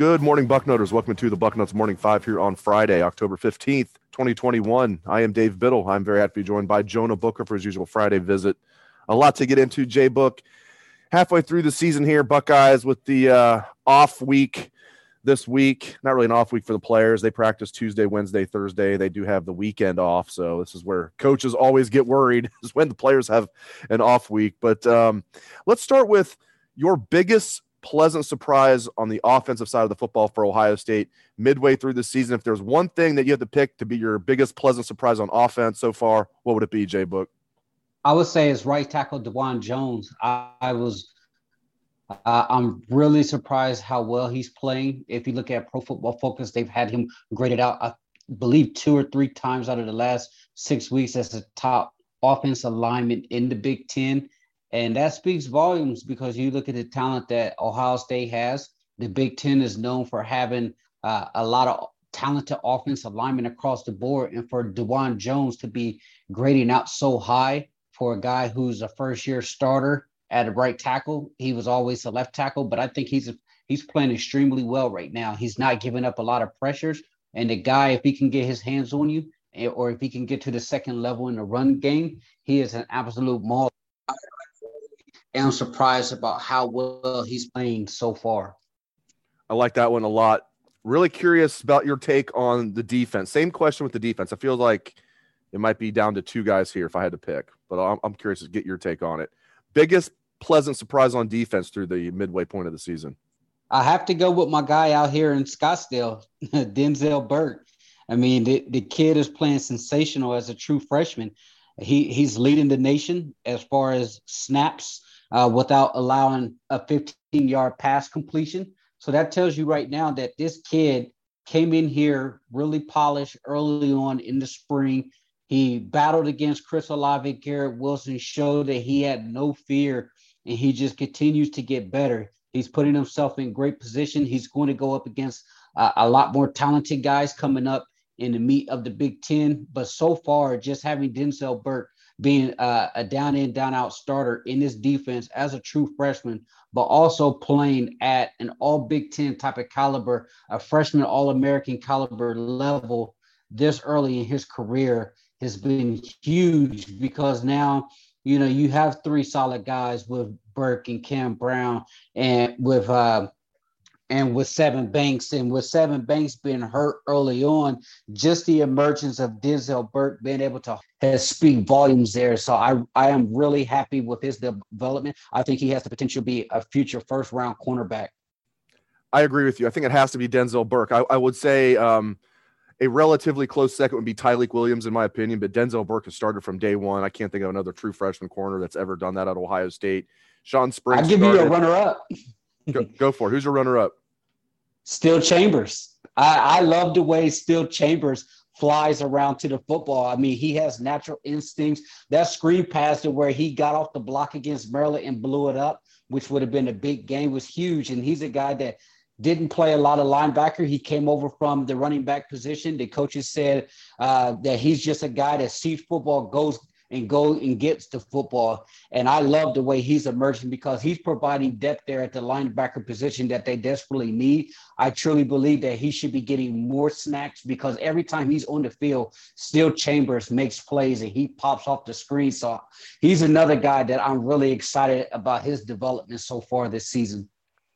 Good morning, Bucknoters. Welcome to the Bucknuts Morning Five here on Friday, October 15th, 2021. I am Dave Biddle. I'm very happy to be joined by Jonah Booker for his usual Friday visit. A lot to get into, Jay Book. Halfway through the season here, Buckeyes with the uh, off week this week. Not really an off week for the players. They practice Tuesday, Wednesday, Thursday. They do have the weekend off. So this is where coaches always get worried is when the players have an off week. But um, let's start with your biggest pleasant surprise on the offensive side of the football for Ohio State midway through the season. If there's one thing that you have to pick to be your biggest pleasant surprise on offense so far, what would it be, Jay Book? I would say it's right tackle Dawand Jones. I, I was, uh, I'm really surprised how well he's playing. If you look at Pro Football Focus, they've had him graded out, I believe, two or three times out of the last six weeks as a top offense alignment in the Big Ten. And that speaks volumes because you look at the talent that Ohio State has. The Big Ten is known for having uh, a lot of talented offensive linemen across the board. And for Dawand Jones to be grading out so high for a guy who's a first year starter at a right tackle, he was always a left tackle, but I think he's he's playing extremely well right now. He's not giving up a lot of pressures. And the guy, if he can get his hands on you, eh, or if he can get to the second level in the run game, he is an absolute maul am surprised about how well he's playing so far. I like that one a lot. Really curious about your take on the defense. Same question with the defense. I feel like it might be down to two guys here if I had to pick, but I'm, I'm curious to get your take on it. Biggest pleasant surprise on defense through the midway point of the season? I have to go with my guy out here in Scottsdale, Denzel Burke. I mean, the, the kid is playing sensational as a true freshman. He he's leading the nation as far as snaps uh, without allowing a 15 yard pass completion. So that tells you right now that this kid came in here really polished early on in the spring. He battled against Chris Olave, Garrett Wilson, showed that he had no fear, and he just continues to get better. He's putting himself in great position. He's going to go up against uh, a lot more talented guys coming up in the meat of the Big Ten. But so far, just having Denzel Burke being a, a down in, down out starter in this defense as a true freshman, but also playing at an all Big Ten type of caliber, a freshman All American caliber level this early in his career has been huge because now you know you have three solid guys with Burke and Cam Brown and with uh, and with Sevyn Banks, and with Sevyn Banks being hurt early on, just the emergence of Denzel Burke being able to has speak volumes there. So I, I am really happy with his development. I think he has the potential to be a future first round cornerback. I agree with you. I think it has to be Denzel Burke. I, I would say um, a relatively close second would be Tyleik Williams, in my opinion, but Denzel Burke has started from day one. I can't think of another true freshman corner that's ever done that at Ohio State. Shawn Springs. I'll give started. you a runner up. go, go for it. Who's your runner up? Steele Chambers. I, I love the way Steele Chambers flies around to the football. I mean, he has natural instincts. That screen pass to where he got off the block against Maryland and blew it up, which would have been a big game, was huge. And he's a guy that didn't play a lot of linebacker. He came over from the running back position. The coaches said uh, that he's just a guy that sees football, goes and go and gets the football. And I love the way he's emerging because he's providing depth there at the linebacker position that they desperately need. I truly believe that he should be getting more snacks because every time he's on the field, Steele Chambers makes plays and he pops off the screen. So he's another guy that I'm really excited about his development so far this season.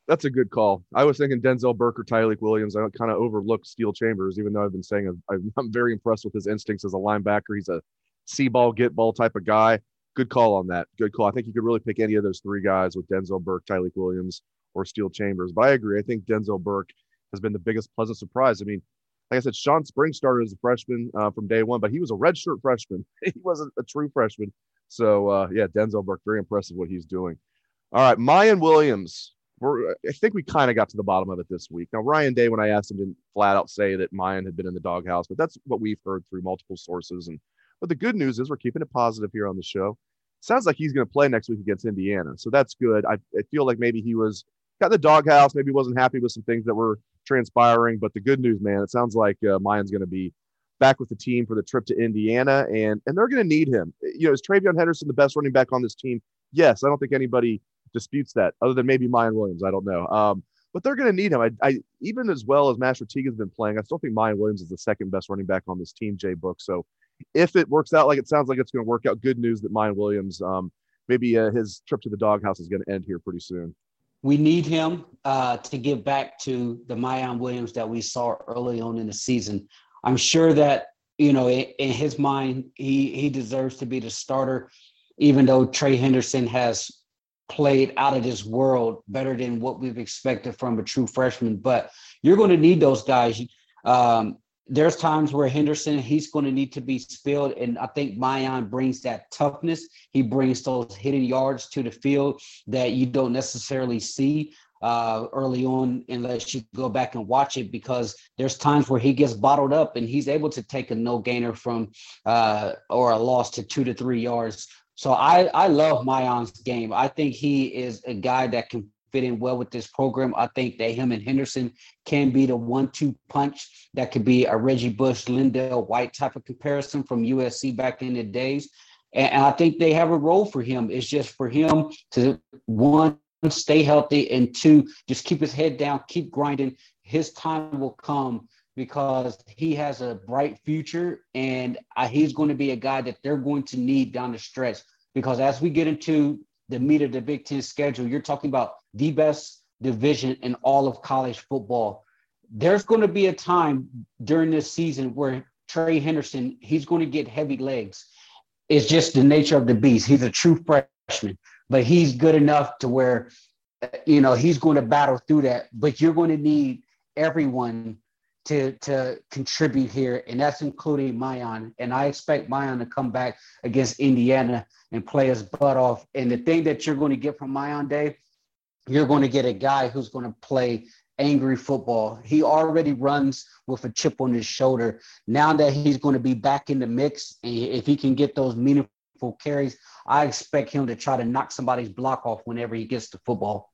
That's a good call. I was thinking Denzel Burke or Tyleik Williams. I kind of overlooked Steele Chambers, even though I've been saying I'm very impressed with his instincts as a linebacker. He's a see ball, get ball type of guy. Good call on that. Good call. I think you could really pick any of those three guys with Denzel Burke, Tyleik Williams, or Steele Chambers. But I agree. I think Denzel Burke has been the biggest pleasant surprise. I mean, like I said, Shawn Spring started as a freshman uh, from day one, but he was a redshirt freshman. he wasn't a true freshman. So uh, yeah, Denzel Burke, very impressive what he's doing. All right, Miyan Williams. We're, I think we kind of got to the bottom of it this week. Now, Ryan Day, when I asked him, didn't flat out say that Miyan had been in the doghouse, but that's what we've heard through multiple sources. And but the good news is we're keeping it positive here on the show. Sounds like he's going to play next week against Indiana, so that's good. I, I feel like maybe he was got the doghouse, maybe wasn't happy with some things that were transpiring. But the good news, man, it sounds like uh, Miyan's going to be back with the team for the trip to Indiana, and and they're going to need him. You know, is TreVeyon Henderson the best running back on this team? Yes, I don't think anybody disputes that, other than maybe Miyan Williams. I don't know. Um, but they're going to need him. I, I, even as well as Master Teague's been playing, I still think Miyan Williams is the second best running back on this team. Jay Book. So if it works out like it sounds like it's going to work out, good news that Miyan Williams, um, maybe uh, his trip to the doghouse is going to end here pretty soon we need him uh, to give back to the Miyan Williams that we saw early on in the season. I'm sure that you know in, in, his mind he he deserves to be the starter, even though Trey Henderson has played out of this world better than what we've expected from a true freshman. But you're going to need those guys. Um, there's times where Henderson, he's going to need to be spilled. And I think Miyan brings that toughness. He brings those hidden yards to the field that you don't necessarily see uh, early on unless you go back and watch it because there's times where he gets bottled up and he's able to take a no gainer from uh, or a loss to two to three yards. So I, I love Miyan's game. I think he is a guy that can fit in well with this program. I think that him and Henderson can be the one-two punch that could be a Reggie Bush, LenDale White type of comparison from USC back in the days. And, and I think they have a role for him. It's just for him to one stay healthy and two just keep his head down, keep grinding. His time will come because he has a bright future and uh, he's going to be a guy that they're going to need down the stretch because as we get into the meat of the Big Ten schedule, you're talking about the best division in all of college football. There's going to be a time during this season where Trey Henderson, he's going to get heavy legs. It's just the nature of the beast. He's a true freshman, but he's good enough to where, you know, he's going to battle through that. But you're going to need everyone to to contribute here, and that's including Miyan. And I expect Miyan to come back against Indiana and play his butt off. And the thing that you're going to get from Miyan Day you're going to get a guy who's going to play angry football. He already runs with a chip on his shoulder. Now that he's going to be back in the mix, and if he can get those meaningful carries, I expect him to try to knock somebody's block off whenever he gets the football.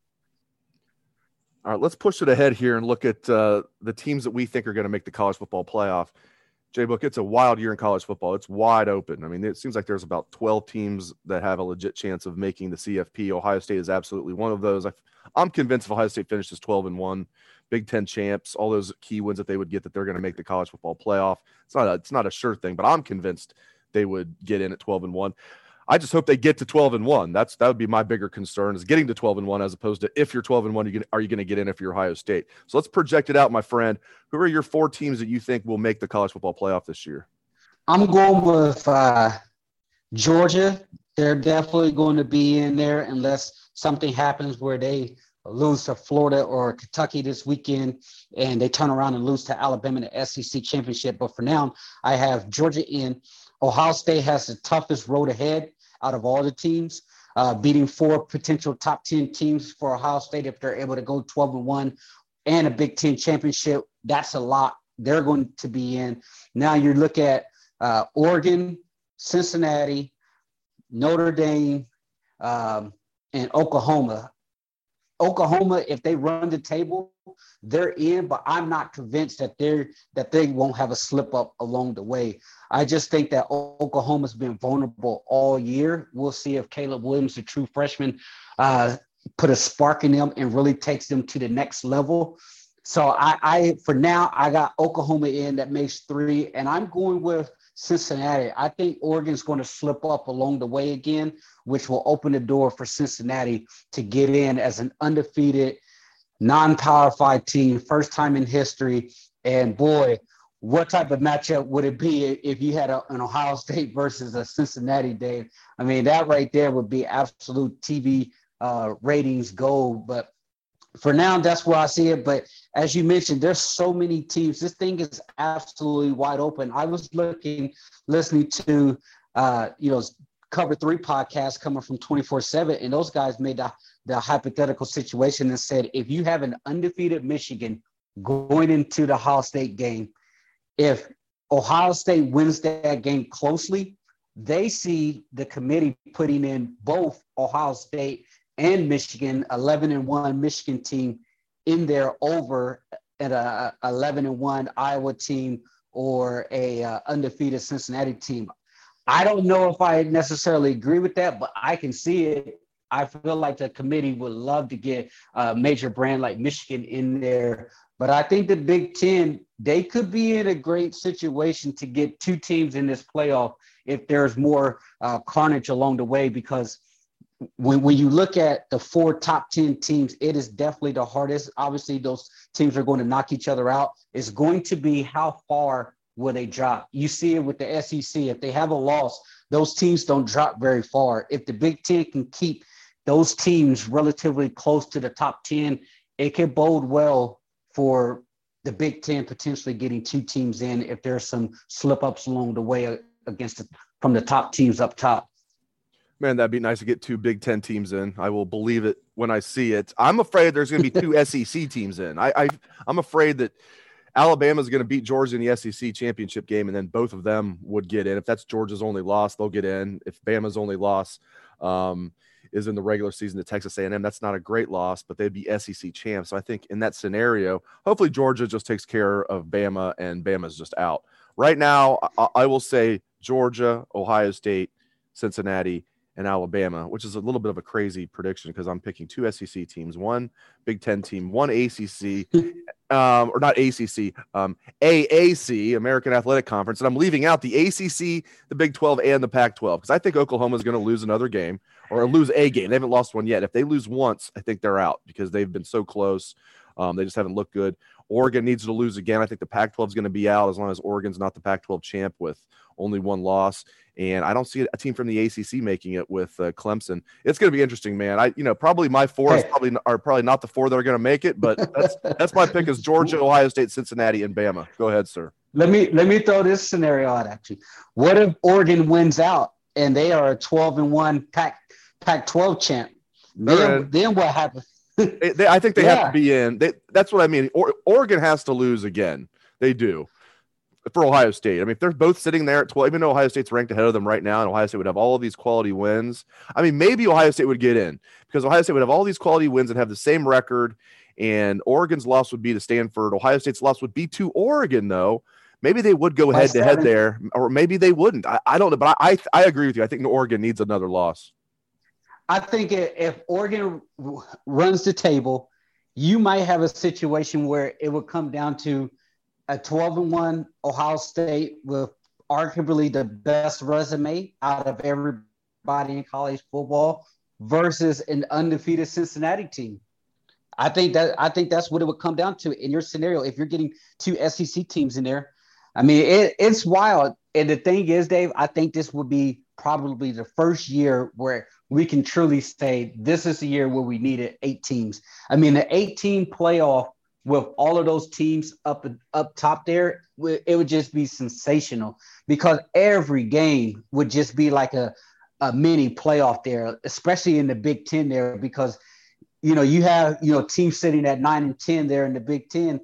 All right, let's push it ahead here and look at uh, the teams that we think are going to make the college football playoff. Jay Book, it's a wild year in college football. It's wide open. I mean, it seems like there's about 12 teams that have a legit chance of making the CFP. Ohio State is absolutely one of those. I, am convinced if Ohio State finishes 12 and one, Big Ten champs, all those key wins that they would get, that they're going to make the college football playoff. It's not a, it's not a sure thing, but I'm convinced they would get in at 12 and one. I just hope they get to 12 and 1. That's that would be my bigger concern is getting to 12 and 1 as opposed to if you're 12 and 1 you are you going to get in if you're Ohio State. So let's project it out my friend. Who are your four teams that you think will make the college football playoff this year? I'm going with uh, Georgia. They're definitely going to be in there unless something happens where they lose to Florida or Kentucky this weekend and they turn around and lose to Alabama in the SEC championship. But for now, I have Georgia in. Ohio State has the toughest road ahead out of all the teams, uh, beating four potential top 10 teams for Ohio State if they're able to go 12 and 1 and a Big Ten championship. That's a lot they're going to be in. Now you look at uh, Oregon, Cincinnati, Notre Dame, um, and Oklahoma. Oklahoma, if they run the table, they're in, but I'm not convinced that they're that they won't have a slip up along the way. I just think that Oklahoma's been vulnerable all year. We'll see if Caleb Williams, the true freshman, uh, put a spark in them and really takes them to the next level. So I, I for now I got Oklahoma in that makes three, and I'm going with Cincinnati. I think Oregon's going to slip up along the way again, which will open the door for Cincinnati to get in as an undefeated, non-power five team, first time in history. And boy, what type of matchup would it be if you had a, an Ohio State versus a Cincinnati, Dave? I mean, that right there would be absolute TV uh, ratings gold. But for now, that's where I see it. But as you mentioned, there's so many teams. This thing is absolutely wide open. I was looking, listening to, uh, you know, Cover Three podcast coming from 24 7, and those guys made the, the hypothetical situation and said if you have an undefeated Michigan going into the Ohio State game, if Ohio State wins that game closely, they see the committee putting in both Ohio State and Michigan, 11 and 1 Michigan team in there over at a 11 and 1 Iowa team or a uh, undefeated Cincinnati team. I don't know if I necessarily agree with that, but I can see it. I feel like the committee would love to get a major brand like Michigan in there. But I think the Big Ten, they could be in a great situation to get two teams in this playoff if there's more uh, carnage along the way. Because when, when you look at the four top 10 teams, it is definitely the hardest. Obviously, those teams are going to knock each other out. It's going to be how far will they drop? You see it with the SEC. If they have a loss, those teams don't drop very far. If the Big Ten can keep those teams relatively close to the top 10, it can bode well for the Big Ten potentially getting two teams in if there's some slip ups along the way against the, from the top teams up top. Man, that'd be nice to get two Big Ten teams in. I will believe it when I see it. I'm afraid there's going to be two SEC teams in. I, I I'm afraid that Alabama is going to beat Georgia in the SEC championship game, and then both of them would get in. If that's Georgia's only loss, they'll get in. If Bama's only loss um, is in the regular season to Texas A&M, that's not a great loss, but they'd be SEC champs. So I think in that scenario, hopefully Georgia just takes care of Bama, and Bama's just out. Right now, I, I will say Georgia, Ohio State, Cincinnati, and Alabama, which is a little bit of a crazy prediction because I'm picking two SEC teams, one Big Ten team, one ACC, um, or not ACC, um, AAC, American Athletic Conference, and I'm leaving out the ACC, the Big 12, and the Pac 12 because I think Oklahoma is going to lose another game or lose a game. They haven't lost one yet. If they lose once, I think they're out because they've been so close. Um, they just haven't looked good. Oregon needs to lose again. I think the Pac 12 is going to be out as long as Oregon's not the Pac 12 champ with only one loss. And I don't see a team from the ACC making it with uh, Clemson. It's going to be interesting, man. I, you know, probably my four hey. probably are probably not the four that are going to make it, but that's that's my pick is Georgia, Ohio State, Cincinnati, and Bama. Go ahead, sir. Let me let me throw this scenario out at you. What if Oregon wins out and they are a 12 and one Pac Pac 12 champ? Then, then what happens? They, they, I think they yeah. have to be in. They, that's what I mean. Or, Oregon has to lose again. They do for Ohio State. I mean, if they're both sitting there at 12, even though Ohio State's ranked ahead of them right now, and Ohio State would have all of these quality wins, I mean, maybe Ohio State would get in because Ohio State would have all these quality wins and have the same record. And Oregon's loss would be to Stanford. Ohio State's loss would be to Oregon, though. Maybe they would go head to head there, or maybe they wouldn't. I, I don't know, but I, I, I agree with you. I think Oregon needs another loss. I think if Oregon runs the table, you might have a situation where it would come down to a 12 and 1 Ohio State with arguably the best resume out of everybody in college football versus an undefeated Cincinnati team. I think that I think that's what it would come down to in your scenario. If you're getting two SEC teams in there, I mean it, it's wild. And the thing is, Dave, I think this would be probably the first year where we can truly say this is the year where we needed eight teams. I mean, the 18 playoff with all of those teams up up top there, it would just be sensational because every game would just be like a, a mini playoff there, especially in the Big Ten there, because you know you have you know teams sitting at nine and ten there in the Big Ten.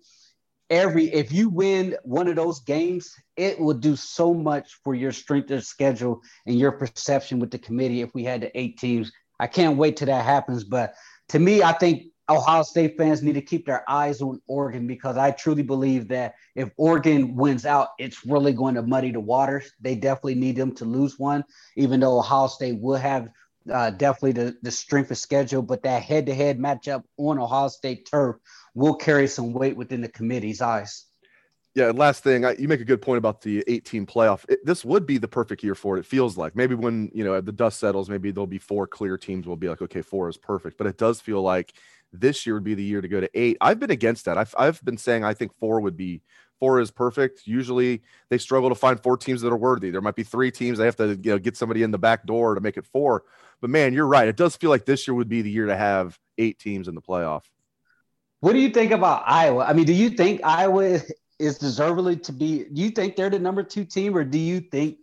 Every if you win one of those games, it will do so much for your strength of schedule and your perception with the committee. If we had the eight teams, I can't wait till that happens. But to me, I think Ohio State fans need to keep their eyes on Oregon because I truly believe that if Oregon wins out, it's really going to muddy the waters. They definitely need them to lose one, even though Ohio State will have uh, definitely the, the strength of schedule. But that head to head matchup on Ohio State turf will carry some weight within the committee's eyes. Yeah, and last thing, I, you make a good point about the 18 playoff. It, this would be the perfect year for it. It feels like maybe when you know the dust settles, maybe there'll be four clear teams. We'll be like, okay, four is perfect. But it does feel like this year would be the year to go to eight. I've been against that. I've, I've been saying I think four would be four is perfect. Usually they struggle to find four teams that are worthy. There might be three teams. They have to you know get somebody in the back door to make it four. But man, you're right. It does feel like this year would be the year to have eight teams in the playoff. What do you think about Iowa? I mean, do you think Iowa is deservedly to be? Do you think they're the number two team, or do you think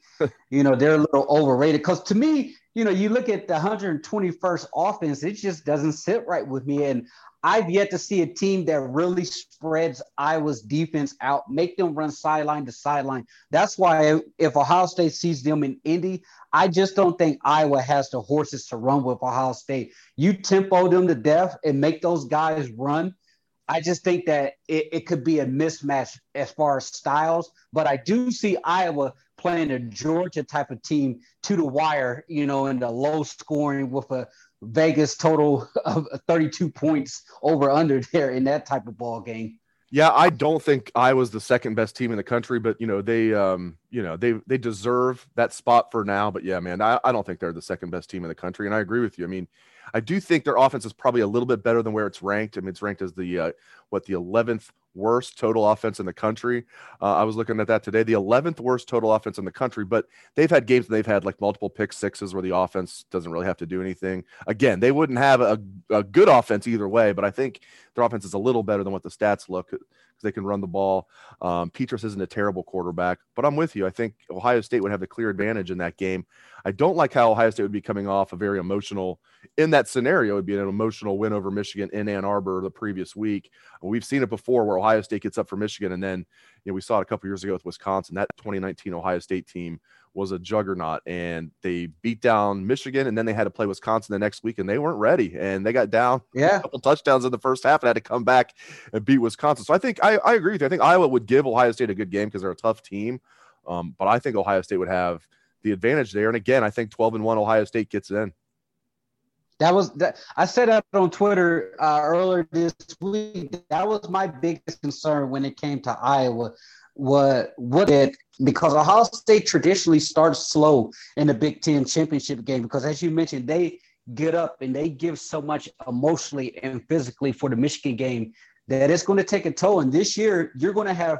you know they're a little overrated? Because to me, you know, you look at the 121st offense, it just doesn't sit right with me. And I've yet to see a team that really spreads Iowa's defense out, make them run sideline to sideline. That's why if Ohio State sees them in Indy, I just don't think Iowa has the horses to run with Ohio State. You tempo them to death and make those guys run. I just think that it, it could be a mismatch as far as styles, but I do see Iowa playing a Georgia type of team to the wire, you know, in the low scoring with a Vegas total of 32 points over under there in that type of ball game. Yeah, I don't think Iowa's the second best team in the country, but you know they, um, you know they they deserve that spot for now. But yeah, man, I, I don't think they're the second best team in the country, and I agree with you. I mean, I do think their offense is probably a little bit better than where it's ranked. I mean, it's ranked as the uh, what the 11th worst total offense in the country. Uh, I was looking at that today, the 11th worst total offense in the country, but they've had games and they've had like multiple pick sixes where the offense doesn't really have to do anything. Again, they wouldn't have a, a good offense either way, but I think their offense is a little better than what the stats look they can run the ball. Um, Petras isn't a terrible quarterback, but I'm with you. I think Ohio State would have the clear advantage in that game. I don't like how Ohio State would be coming off a very emotional in that scenario. It would be an emotional win over Michigan in Ann Arbor the previous week. We've seen it before where Ohio State gets up for Michigan, and then you know we saw it a couple years ago with Wisconsin. That 2019 Ohio State team was a juggernaut, and they beat down Michigan, and then they had to play Wisconsin the next week, and they weren't ready, and they got down yeah. a couple touchdowns in the first half and had to come back and beat Wisconsin. So I think I, I agree with you. I think Iowa would give Ohio State a good game because they're a tough team, um, but I think Ohio State would have the advantage there. And again, I think 12 and one Ohio State gets in. That was that. I said that on Twitter uh, earlier this week. That was my biggest concern when it came to Iowa. What what it because Ohio State traditionally starts slow in the Big Ten championship game because as you mentioned they get up and they give so much emotionally and physically for the Michigan game that it's going to take a toll. And this year you're going to have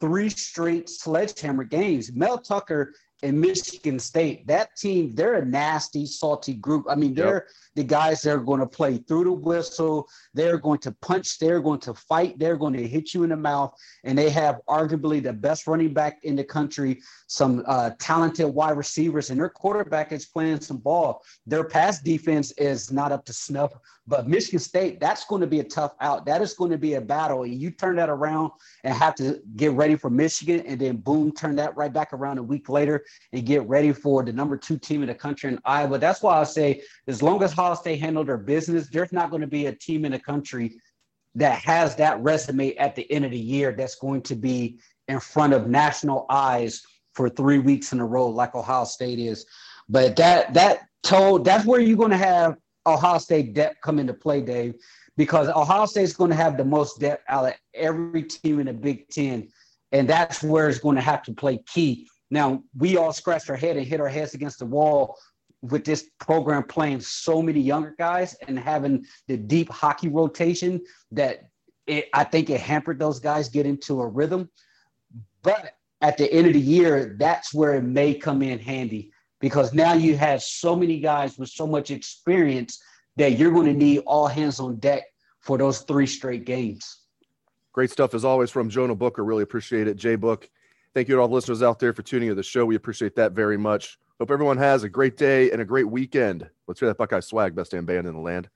three straight sledgehammer games. Mel Tucker in Michigan State, that team, they're a nasty, salty group. I mean, they're yep. the guys that are going to play through the whistle. They're going to punch. They're going to fight. They're going to hit you in the mouth. And they have arguably the best running back in the country, some uh, talented wide receivers, and their quarterback is playing some ball. Their pass defense is not up to snuff. But Michigan State, that's going to be a tough out. That is going to be a battle. And you turn that around and have to get ready for Michigan, and then boom, turn that right back around a week later and get ready for the number two team in the country in Iowa. That's why I say, as long as Ohio State handle their business, there's not going to be a team in the country that has that resume at the end of the year that's going to be in front of national eyes for three weeks in a row, like Ohio State is. But that that told that's where you're going to have Ohio State depth come into play, Dave, because Ohio State is going to have the most depth out of every team in the Big Ten, and that's where it's going to have to play key. Now we all scratched our head and hit our heads against the wall with this program playing so many younger guys and having the deep hockey rotation that it, I think it hampered those guys get into a rhythm. But at the end of the year, that's where it may come in handy because now you have so many guys with so much experience that you're going to need all hands on deck for those three straight games. Great stuff as always from Jonah Booker. Really appreciate it. Jay Book, thank you to all the listeners out there for tuning in to the show. We appreciate that very much. Hope everyone has a great day and a great weekend. Let's hear that Buckeye swag, best damn band in the land.